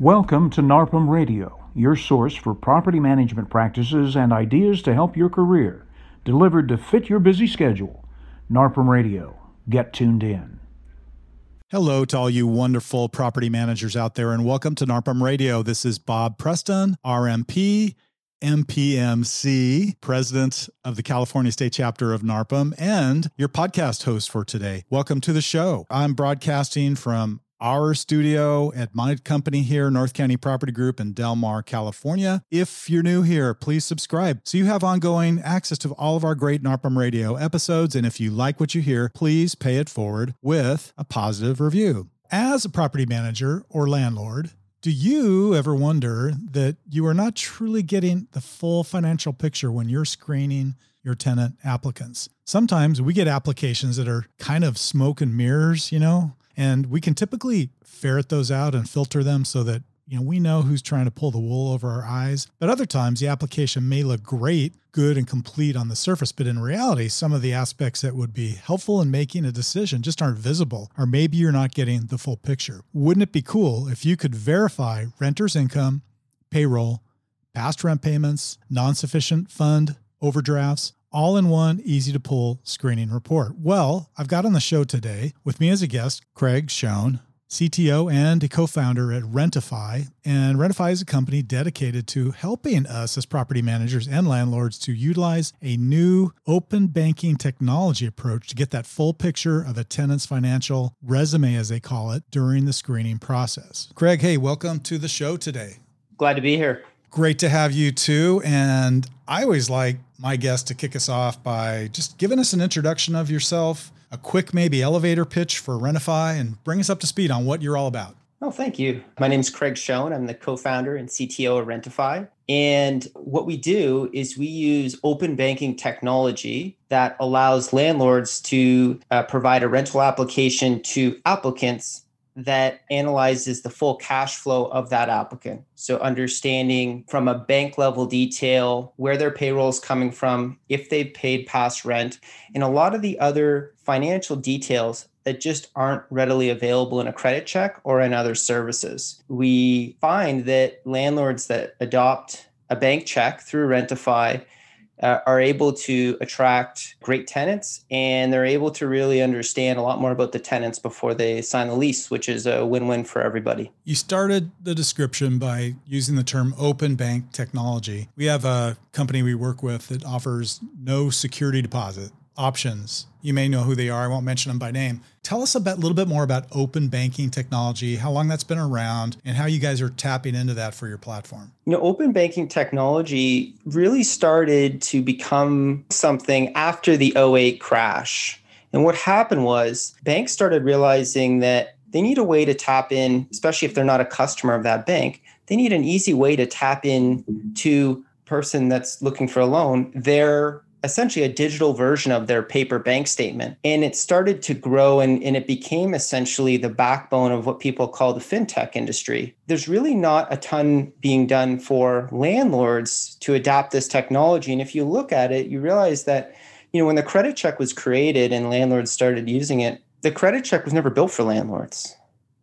Welcome to NARPM Radio, your source for property management practices and ideas to help your career, delivered to fit your busy schedule. NARPM Radio. Get tuned in. Hello to all you wonderful property managers out there, and welcome to NARPM Radio. This is Bob Preston, RMP, MPMC, president of the California State Chapter of NARPM, and your podcast host for today. Welcome to the show. I'm broadcasting from our studio at my company here, North County Property Group in Del Mar, California. If you're new here, please subscribe so you have ongoing access to all of our great NARPM radio episodes. And if you like what you hear, please pay it forward with a positive review. As a property manager or landlord, do you ever wonder that you are not truly getting the full financial picture when you're screening your tenant applicants? Sometimes we get applications that are kind of smoke and mirrors, you know, and we can typically ferret those out and filter them so that you know we know who's trying to pull the wool over our eyes. But other times the application may look great, good and complete on the surface, but in reality some of the aspects that would be helpful in making a decision just aren't visible or maybe you're not getting the full picture. Wouldn't it be cool if you could verify renter's income, payroll, past rent payments, non-sufficient fund overdrafts, all in one easy to pull screening report. Well, I've got on the show today with me as a guest Craig Schoen, CTO and a co founder at Rentify. And Rentify is a company dedicated to helping us as property managers and landlords to utilize a new open banking technology approach to get that full picture of a tenant's financial resume, as they call it, during the screening process. Craig, hey, welcome to the show today. Glad to be here. Great to have you too. And I always like my guest to kick us off by just giving us an introduction of yourself, a quick maybe elevator pitch for Rentify, and bring us up to speed on what you're all about. Oh, thank you. My name is Craig Schoen. I'm the co-founder and CTO of Rentify. And what we do is we use open banking technology that allows landlords to uh, provide a rental application to applicants that analyzes the full cash flow of that applicant. So, understanding from a bank level detail where their payroll is coming from, if they've paid past rent, and a lot of the other financial details that just aren't readily available in a credit check or in other services. We find that landlords that adopt a bank check through Rentify uh, are able to attract great tenants and they're able to really understand a lot more about the tenants before they sign the lease, which is a win win for everybody. You started the description by using the term open bank technology. We have a company we work with that offers no security deposit options. You may know who they are. I won't mention them by name. Tell us a bit, little bit more about open banking technology, how long that's been around, and how you guys are tapping into that for your platform. You know, open banking technology really started to become something after the 08 crash. And what happened was banks started realizing that they need a way to tap in, especially if they're not a customer of that bank. They need an easy way to tap in to person that's looking for a loan their essentially a digital version of their paper bank statement. And it started to grow and, and it became essentially the backbone of what people call the fintech industry. There's really not a ton being done for landlords to adapt this technology. And if you look at it, you realize that, you know, when the credit check was created and landlords started using it, the credit check was never built for landlords.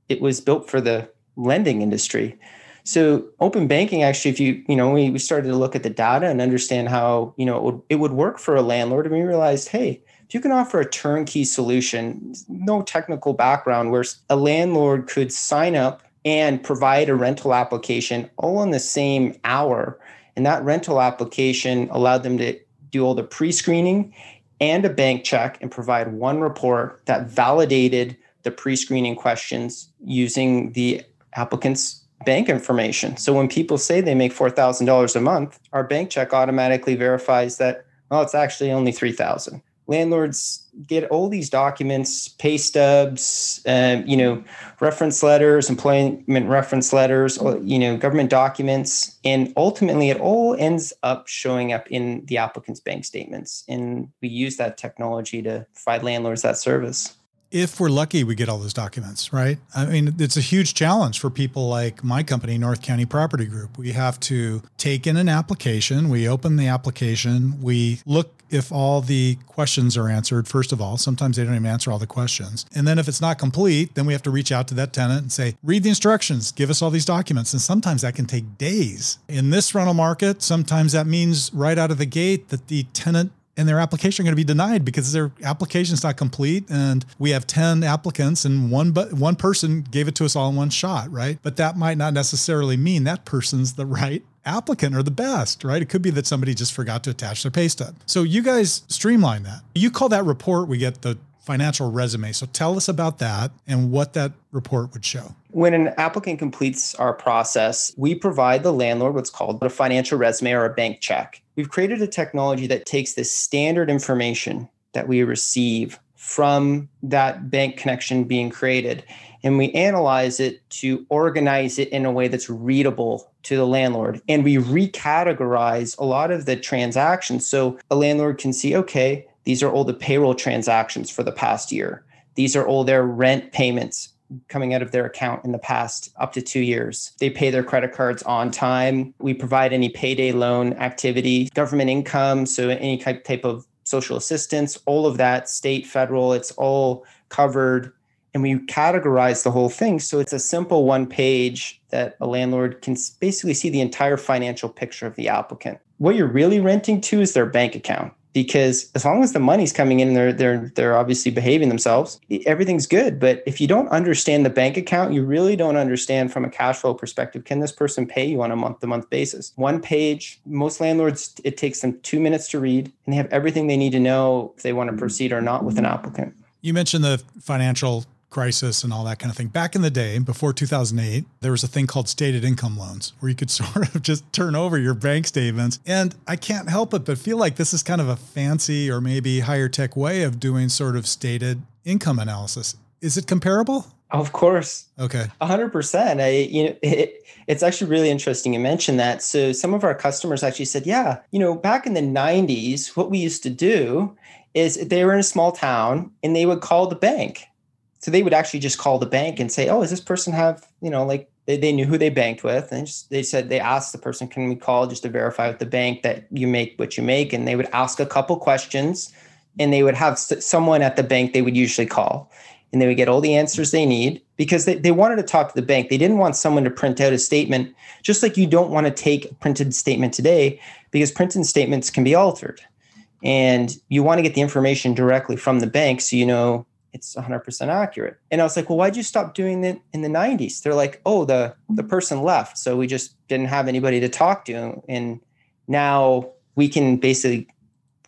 It was built for the lending industry. So open banking, actually, if you, you know, we, we started to look at the data and understand how, you know, it would, it would work for a landlord. And we realized, hey, if you can offer a turnkey solution, no technical background, where a landlord could sign up and provide a rental application all in the same hour. And that rental application allowed them to do all the pre screening and a bank check and provide one report that validated the pre screening questions using the applicant's bank information. So when people say they make $4,000 a month, our bank check automatically verifies that, well, it's actually only 3000 Landlords get all these documents, pay stubs, um, you know, reference letters, employment reference letters, you know, government documents, and ultimately it all ends up showing up in the applicant's bank statements. And we use that technology to provide landlords that service if we're lucky, we get all those documents, right? I mean, it's a huge challenge for people like my company, North County Property Group. We have to take in an application, we open the application, we look if all the questions are answered, first of all. Sometimes they don't even answer all the questions. And then if it's not complete, then we have to reach out to that tenant and say, read the instructions, give us all these documents. And sometimes that can take days. In this rental market, sometimes that means right out of the gate that the tenant and their application are going to be denied because their application is not complete and we have 10 applicants and one but one person gave it to us all in one shot right? But that might not necessarily mean that person's the right applicant or the best right? It could be that somebody just forgot to attach their pay stub. So you guys streamline that. You call that report we get the financial resume so tell us about that and what that report would show when an applicant completes our process, we provide the landlord what's called a financial resume or a bank check. We've created a technology that takes this standard information that we receive from that bank connection being created and we analyze it to organize it in a way that's readable to the landlord. And we recategorize a lot of the transactions so a landlord can see okay, these are all the payroll transactions for the past year. These are all their rent payments coming out of their account in the past up to two years. They pay their credit cards on time. We provide any payday loan activity, government income, so any type of social assistance, all of that, state, federal, it's all covered. And we categorize the whole thing. So it's a simple one page that a landlord can basically see the entire financial picture of the applicant. What you're really renting to is their bank account because as long as the money's coming in they're they're they're obviously behaving themselves everything's good. But if you don't understand the bank account you really don't understand from a cash flow perspective can this person pay you on a month to month basis? One page most landlords it takes them 2 minutes to read and they have everything they need to know if they want to mm-hmm. proceed or not with an applicant. You mentioned the financial crisis and all that kind of thing. Back in the day, before 2008, there was a thing called stated income loans where you could sort of just turn over your bank statements. And I can't help it but feel like this is kind of a fancy or maybe higher tech way of doing sort of stated income analysis. Is it comparable? Of course. Okay. 100%. I you know it, it's actually really interesting you mentioned that. So some of our customers actually said, "Yeah, you know, back in the 90s, what we used to do is they were in a small town and they would call the bank so they would actually just call the bank and say, "Oh, does this person have you know like they, they knew who they banked with?" And just, they said they asked the person, "Can we call just to verify with the bank that you make what you make?" And they would ask a couple questions, and they would have someone at the bank they would usually call, and they would get all the answers they need because they, they wanted to talk to the bank. They didn't want someone to print out a statement, just like you don't want to take a printed statement today because printed statements can be altered. And you want to get the information directly from the bank so you know it's 100% accurate. And I was like, well, why'd you stop doing it in the 90s? They're like, oh, the, the person left. So we just didn't have anybody to talk to. And now we can basically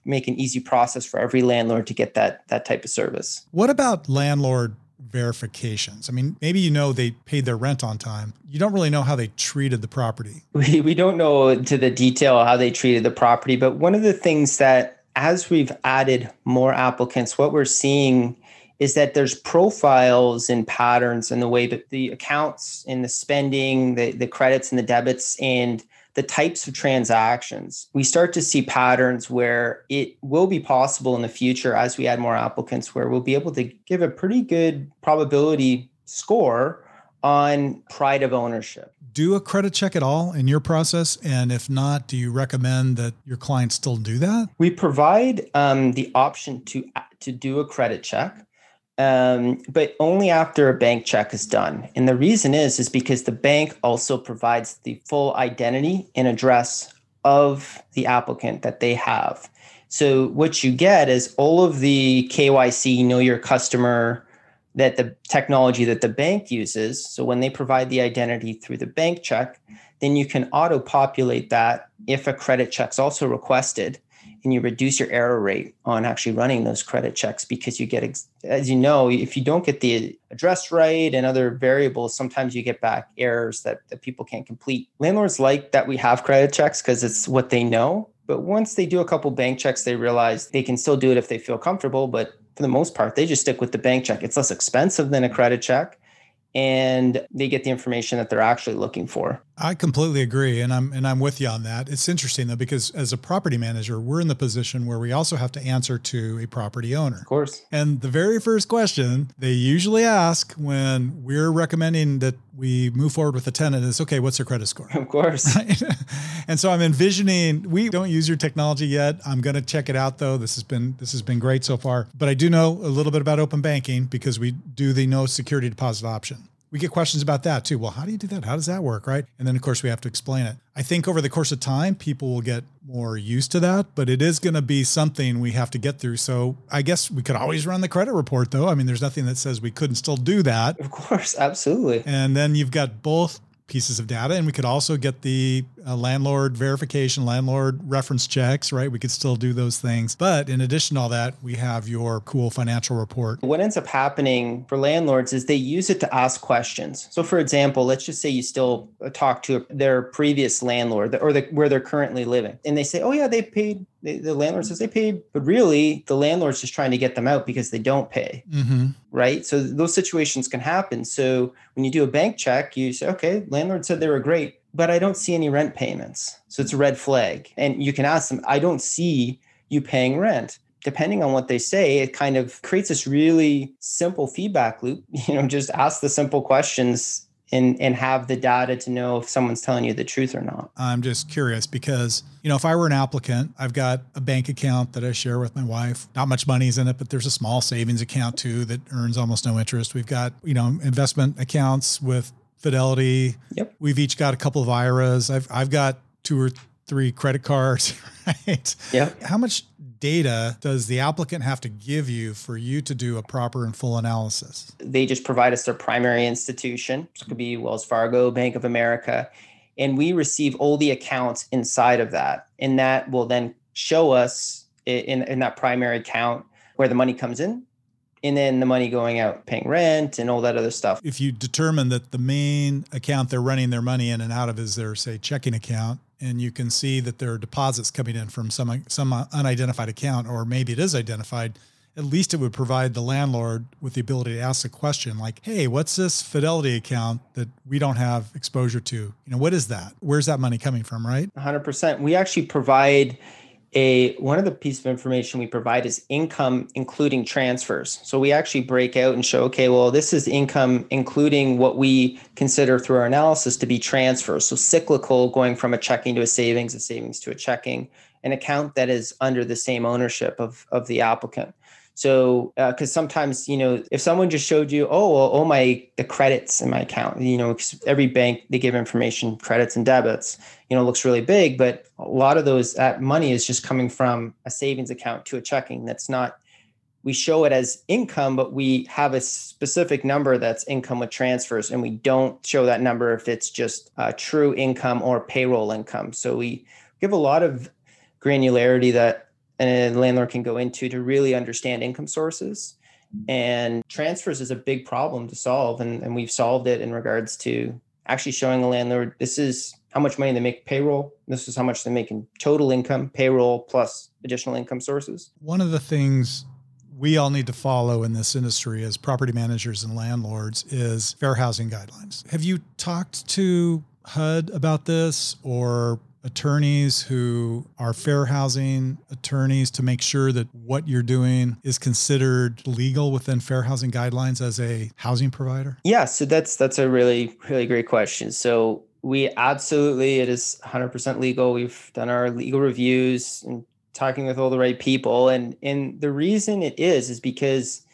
make an easy process for every landlord to get that, that type of service. What about landlord verifications? I mean, maybe you know they paid their rent on time. You don't really know how they treated the property. We, we don't know to the detail how they treated the property. But one of the things that as we've added more applicants, what we're seeing is that there's profiles and patterns in the way that the accounts and the spending, the, the credits and the debits, and the types of transactions. We start to see patterns where it will be possible in the future as we add more applicants, where we'll be able to give a pretty good probability score on pride of ownership. Do a credit check at all in your process? And if not, do you recommend that your clients still do that? We provide um, the option to, to do a credit check um, but only after a bank check is done. And the reason is is because the bank also provides the full identity and address of the applicant that they have. So what you get is all of the KYC, know your customer, that the technology that the bank uses. So when they provide the identity through the bank check, then you can auto populate that if a credit check's also requested and you reduce your error rate on actually running those credit checks because you get as you know if you don't get the address right and other variables sometimes you get back errors that, that people can't complete. Landlords like that we have credit checks because it's what they know but once they do a couple bank checks they realize they can still do it if they feel comfortable but for the most part they just stick with the bank check. It's less expensive than a credit check and they get the information that they're actually looking for. I completely agree and I'm and I'm with you on that. It's interesting though because as a property manager, we're in the position where we also have to answer to a property owner. Of course. And the very first question they usually ask when we're recommending that we move forward with a tenant is okay, what's their credit score? Of course. Right? and so I'm envisioning we don't use your technology yet. I'm going to check it out though. This has been this has been great so far. But I do know a little bit about open banking because we do the no security deposit option we get questions about that too. Well, how do you do that? How does that work? Right. And then, of course, we have to explain it. I think over the course of time, people will get more used to that, but it is going to be something we have to get through. So I guess we could always run the credit report, though. I mean, there's nothing that says we couldn't still do that. Of course. Absolutely. And then you've got both pieces of data. And we could also get the uh, landlord verification, landlord reference checks, right? We could still do those things. But in addition to all that, we have your cool financial report. What ends up happening for landlords is they use it to ask questions. So, for example, let's just say you still talk to their previous landlord or the, where they're currently living, and they say, oh, yeah, they paid the, the landlord says they paid, but really the landlord's just trying to get them out because they don't pay. Mm-hmm. Right. So those situations can happen. So when you do a bank check, you say, okay, landlord said they were great, but I don't see any rent payments. So it's a red flag. And you can ask them, I don't see you paying rent depending on what they say, it kind of creates this really simple feedback loop. You know, just ask the simple questions and and have the data to know if someone's telling you the truth or not. I'm just curious because you know if I were an applicant, I've got a bank account that I share with my wife. Not much money's in it, but there's a small savings account too that earns almost no interest. We've got you know investment accounts with Fidelity. Yep. We've each got a couple of IRAs. I've I've got two or three credit cards. Right. Yeah. How much data does the applicant have to give you for you to do a proper and full analysis? They just provide us their primary institution. So it could be Wells Fargo, Bank of America. And we receive all the accounts inside of that. And that will then show us in, in that primary account where the money comes in and then the money going out paying rent and all that other stuff. If you determine that the main account they're running their money in and out of is their say checking account and you can see that there are deposits coming in from some some unidentified account, or maybe it is identified. At least it would provide the landlord with the ability to ask a question like, "Hey, what's this Fidelity account that we don't have exposure to? You know, what is that? Where's that money coming from?" Right? 100%. We actually provide a one of the pieces of information we provide is income including transfers. So we actually break out and show okay well this is income including what we consider through our analysis to be transfers. So cyclical going from a checking to a savings a savings to a checking an account that is under the same ownership of of the applicant so, because uh, sometimes you know, if someone just showed you, oh, well, oh my, the credits in my account, you know, every bank they give information, credits and debits, you know, looks really big, but a lot of those that money is just coming from a savings account to a checking. That's not. We show it as income, but we have a specific number that's income with transfers, and we don't show that number if it's just uh, true income or payroll income. So we give a lot of granularity that a landlord can go into to really understand income sources. And transfers is a big problem to solve. And, and we've solved it in regards to actually showing a landlord this is how much money they make payroll. This is how much they make in total income, payroll plus additional income sources. One of the things we all need to follow in this industry as property managers and landlords is fair housing guidelines. Have you talked to HUD about this or attorneys who are fair housing attorneys to make sure that what you're doing is considered legal within fair housing guidelines as a housing provider? Yeah, so that's that's a really really great question. So we absolutely it is 100% legal. We've done our legal reviews and talking with all the right people and and the reason it is is because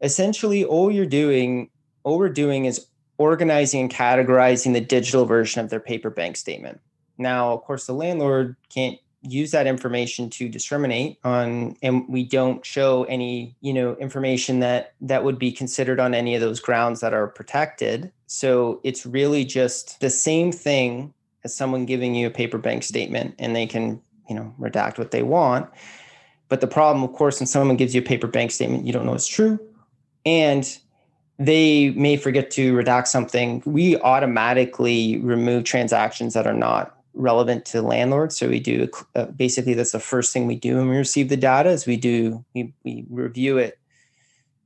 essentially all you're doing all we're doing is organizing and categorizing the digital version of their paper bank statement now, of course, the landlord can't use that information to discriminate on and we don't show any you know information that that would be considered on any of those grounds that are protected. So it's really just the same thing as someone giving you a paper bank statement and they can you know redact what they want. But the problem of course when someone gives you a paper bank statement you don't know it's true. And they may forget to redact something. We automatically remove transactions that are not relevant to landlords. So we do uh, basically that's the first thing we do when we receive the data is we do we, we review it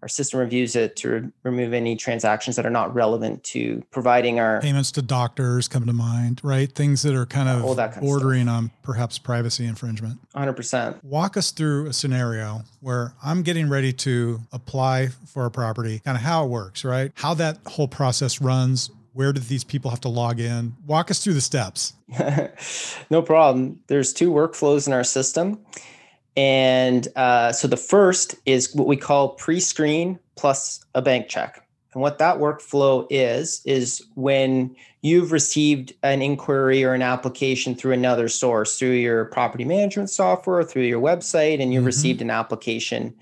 our system reviews it to re- remove any transactions that are not relevant to providing our payments to doctors come to mind, right? Things that are kind of All that kind of bordering on perhaps privacy infringement. 100%. Walk us through a scenario where I'm getting ready to apply for a property, kind of how it works, right? How that whole process runs. Where do these people have to log in? Walk us through the steps. no problem. There's two workflows in our system. And uh, so the first is what we call pre screen plus a bank check. And what that workflow is, is when you've received an inquiry or an application through another source, through your property management software, through your website, and you've mm-hmm. received an application.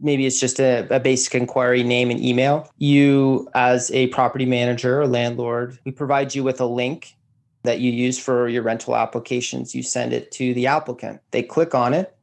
Maybe it's just a, a, basic inquiry, name and email. You, as a property manager or landlord, we provide you with a link that you use for your rental applications. You send it to the applicant. They click on it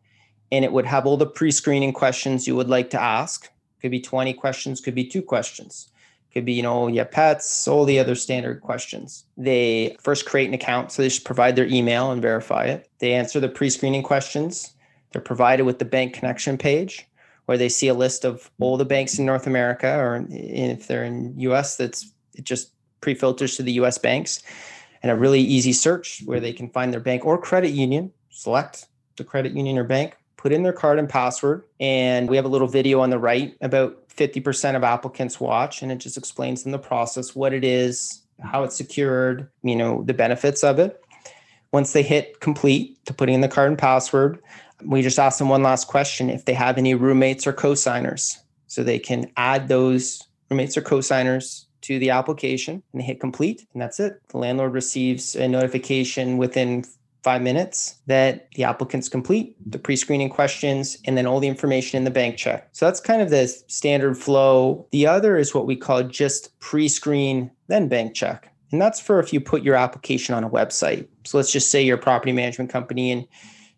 and it would have all the pre-screening questions you would like to ask. Could be 20 questions, could be two questions. Could be, you know, yeah, pets, all the other standard questions. They first create an account, so they just provide their email and verify it. They answer the pre-screening questions. They're provided with the bank connection page where they see a list of mm-hmm. all the banks in North America, or if they're in US, that's it just pre-filters to the US banks and a really easy search where they can find their bank or credit union, select the credit union or bank, put in their card and password. And we have a little video on the right about 50% of applicants watch, and it just explains in the process what it is, how it's secured, you know, the benefits of it. Once they hit complete to putting in the card and password, we just ask them one last question if they have any roommates or co-signers. So they can add those roommates or co-signers to the application and hit complete and that's it. The landlord receives a notification within five minutes that the applicant's complete, the pre screening questions, and then all the information in the bank check. So that's kind of the standard flow. The other is what we call just pre screen, then bank check. And that's for if you put your application on a website. So let's just say you're a property management company and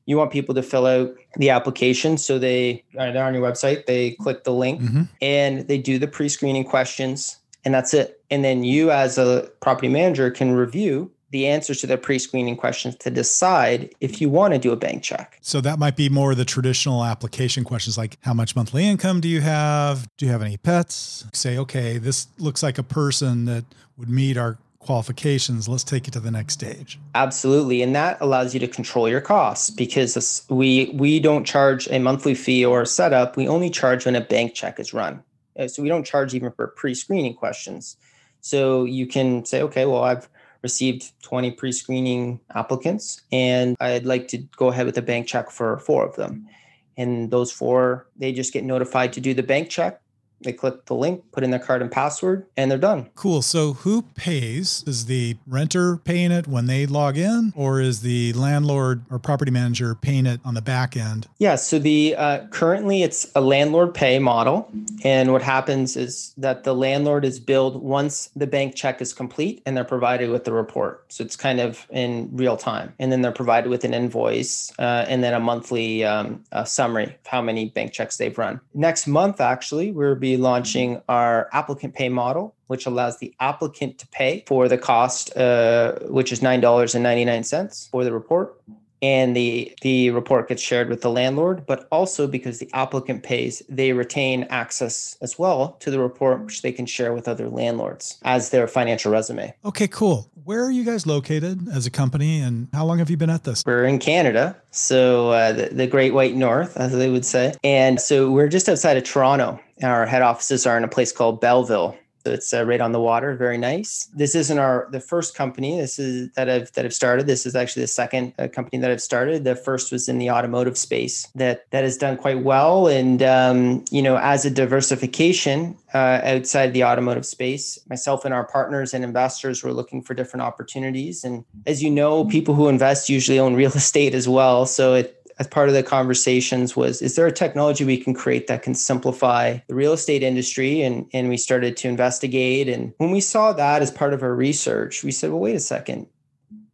you want people to fill out the application. So they are on your website, they click the link mm-hmm. and they do the pre screening questions, and that's it. And then you, as a property manager, can review the answers to their pre-screening questions to decide if you want to do a bank check. So that might be more the traditional application questions like how much monthly income do you have? Do you have any pets? Say, okay, this looks like a person that would meet our qualifications. Let's take it to the next stage. Absolutely, and that allows you to control your costs because we we don't charge a monthly fee or a setup. We only charge when a bank check is run. Uh, so we don't charge even for pre-screening questions. So you can say, okay, well, I've received 20 pre-screening applicants and I'd like to go ahead with a bank check for four of them. And those four, they just get notified to do the bank check they click the link, put in their card and password, and they're done. Cool. So who pays? Is the renter paying it when they log in, or is the landlord or property manager paying it on the back end? Yeah. So the uh, currently it's a landlord pay model, and what happens is that the landlord is billed once the bank check is complete, and they're provided with the report. So it's kind of in real time, and then they're provided with an invoice uh, and then a monthly um, a summary of how many bank checks they've run. Next month, actually, we're be launching our applicant pay model, which allows the applicant to pay for the cost, uh, which is $9.99 for the report. And the the report gets shared with the landlord but also because the applicant pays they retain access as well to the report which they can share with other landlords as their financial resume. Okay cool. Where are you guys located as a company and how long have you been at this? We're in canada so uh, the, the great white north as they would say. And so we're just outside of toronto our head offices are in a place called belleville it's uh, right on the water, very nice. This isn't our the first company. This is that I've that I've started. This is actually the second uh, company that I've started. The first was in the automotive space that that has done quite well. And um, you know, as a diversification uh, outside the automotive space, myself and our partners and investors were looking for different opportunities. And as you know, people who invest usually own real estate as well. So it as part of the conversations was is there a technology we can create that can simplify the real estate industry? And and we started to investigate. And when we saw that as part of our research we said well wait a second.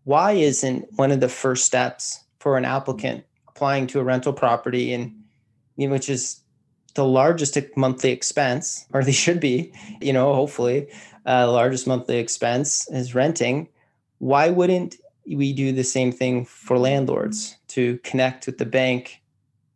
Why isn't one of the first steps for an applicant applying to a rental property and you know, which is the largest monthly expense or they should be you know hopefully uh, the largest monthly expense is renting. Why wouldn't we do the same thing for landlords to connect with the bank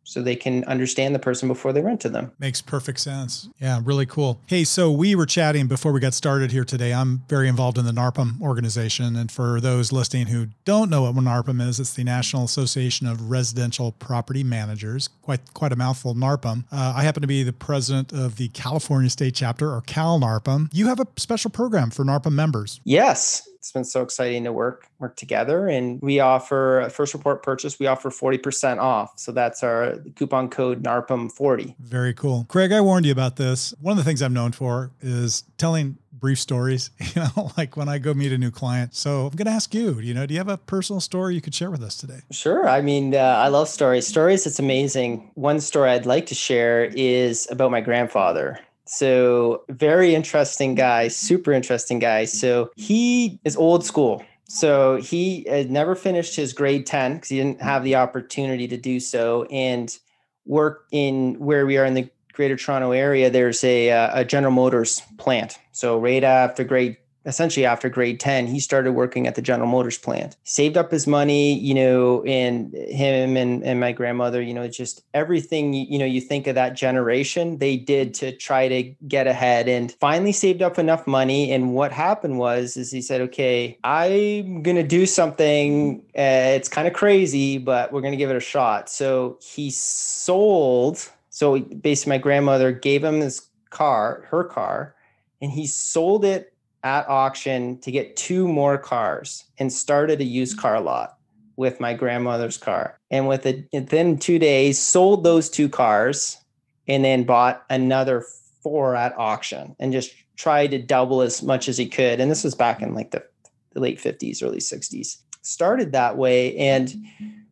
so they can understand the person before they rent to them. Makes perfect sense. Yeah, really cool. Hey, so we were chatting before we got started here today. I'm very involved in the NARPM organization. And for those listening who don't know what NARPM is, it's the National Association of Residential Property Managers. Quite quite a mouthful, NARPM. Uh, I happen to be the president of the California State Chapter, or Cal NARPM. You have a special program for NARPM members. Yes it's been so exciting to work work together and we offer a first report purchase we offer 40% off. So that's our coupon code narpm 40 very cool. Craig i warned you about this. One of the things i'm known for is telling brief stories you know like when i go meet a new client. So i'm going to ask you you know do you have a personal story you could share with us today? Sure. I mean uh, i love stories. Stories it's amazing. One story i'd like to share is about my grandfather so, very interesting guy, super interesting guy. So, he is old school. So, he had never finished his grade 10 because he didn't have the opportunity to do so. And work in where we are in the Greater Toronto area, there's a, uh, a General Motors plant. So, right after grade essentially after grade 10 he started working at the general motors plant. Saved up his money you know and him and, and my grandmother you know just everything you know you think of that generation they did to try to get ahead and finally saved up enough money. And what happened was is he said okay i'm gonna do something. Uh, it's kind of crazy but we're gonna give it a shot. So he sold so basically my grandmother gave him his car her car and he sold it at auction to get two more cars and started a used car lot with my grandmother's car. And with it, within two days, sold those two cars and then bought another four at auction and just tried to double as much as he could. And this was back in like the, the late 50s, early 60s. Started that way. And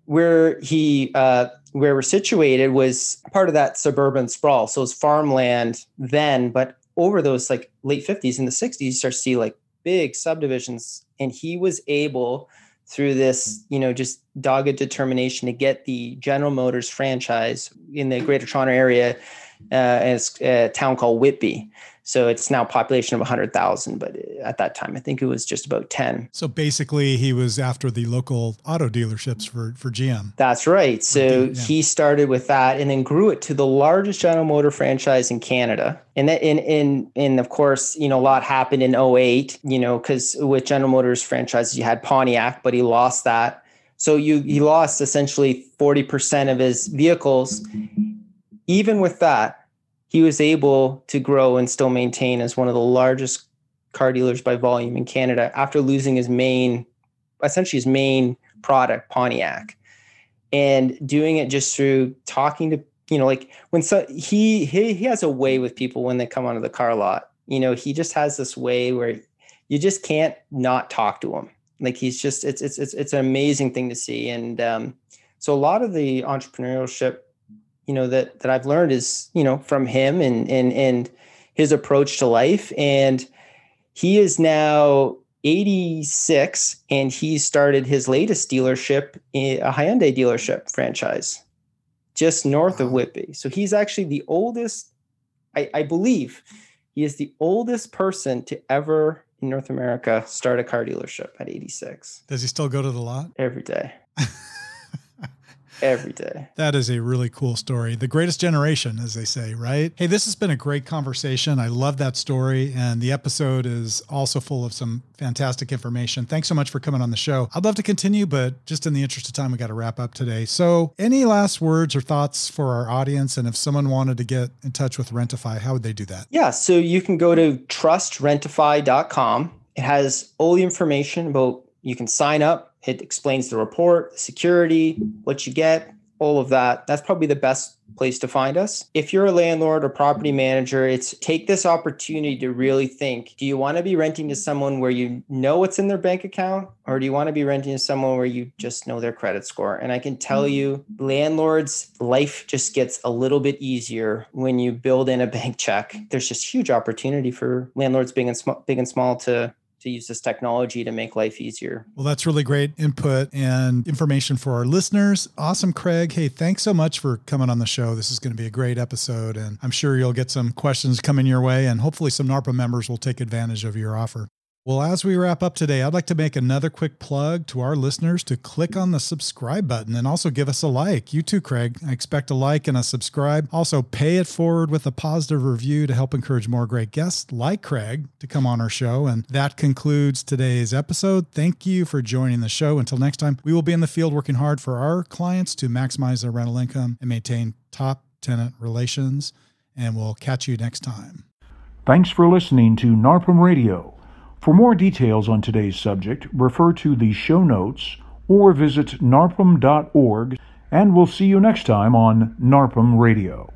where he uh, where we're situated was part of that suburban sprawl. So it's farmland then, but over those like late 50s and the 60s, you start to see like big subdivisions. And he was able through this, you know, just dogged determination to get the General Motors franchise in the Greater Toronto area uh, as a town called Whitby. So it's now population of 100,000, but at that time, I think it was just about 10. So basically, he was after the local auto dealerships for, for GM. That's right. So yeah. he started with that and then grew it to the largest General Motor franchise in Canada. And that, in, in, and of course, you know, a lot happened in 08, you know, because with General Motors franchises, you had Pontiac, but he lost that. So you he lost essentially 40% of his vehicles. Even with that, he was able to grow and still maintain as one of the largest car dealers by volume in Canada after losing his main, essentially his main product, Pontiac, and doing it just through talking to you know like when so he he he has a way with people when they come onto the car lot. You know, he just has this way where you just can't not talk to him. Like he's just it's it's it's it's an amazing thing to see, and um, so a lot of the entrepreneurship you know that that I've learned is you know from him and and and his approach to life. And he is now 86 and he started his latest dealership eh, a Hyundai dealership franchise just north of Whitby. So he's actually the oldest I, I believe he is the oldest person to ever in North America start a car dealership at 86 does he still go to the lot? Every day every day. That is a really cool story. The greatest generation, as they say, right? Hey, this has been a great conversation. I love that story. And the episode is also full of some fantastic information. Thanks so much for coming on the show. I'd love to continue, but just in the interest of time, we got to wrap up today. So, any last words or thoughts for our audience? And if someone wanted to get in touch with Rentify, how would they do that? Yeah. So, you can go to trustrentify.com. It has all the information about you can sign up it explains the report, security, what you get, all of that. That's probably the best place to find us. If you're a landlord or property manager, it's take this opportunity to really think do you want to be renting to someone where you know what's in their bank account or do you want to be renting to someone where you just know their credit score? And I can tell mm-hmm. you, landlords' life just gets a little bit easier when you build in a bank check. There's just huge opportunity for landlords big and small, big and small to to use this technology to make life easier. Well, that's really great input and information for our listeners. Awesome, Craig. Hey, thanks so much for coming on the show. This is going to be a great episode, and I'm sure you'll get some questions coming your way, and hopefully, some NARPM members will take advantage of your offer. Well, as we wrap up today, I'd like to make another quick plug to our listeners to click on the subscribe button and also give us a like. You too, Craig. I expect a like and a subscribe. Also, pay it forward with a positive review to help encourage more great guests like Craig to come on our show. And that concludes today's episode. Thank you for joining the show. Until next time, we will be in the field working hard for our clients to maximize their rental income and maintain top tenant relations. And we'll catch you next time. Thanks for listening to NARPM Radio. For more details on today's subject, refer to the show notes or visit narpm.org, and we'll see you next time on NARPM Radio.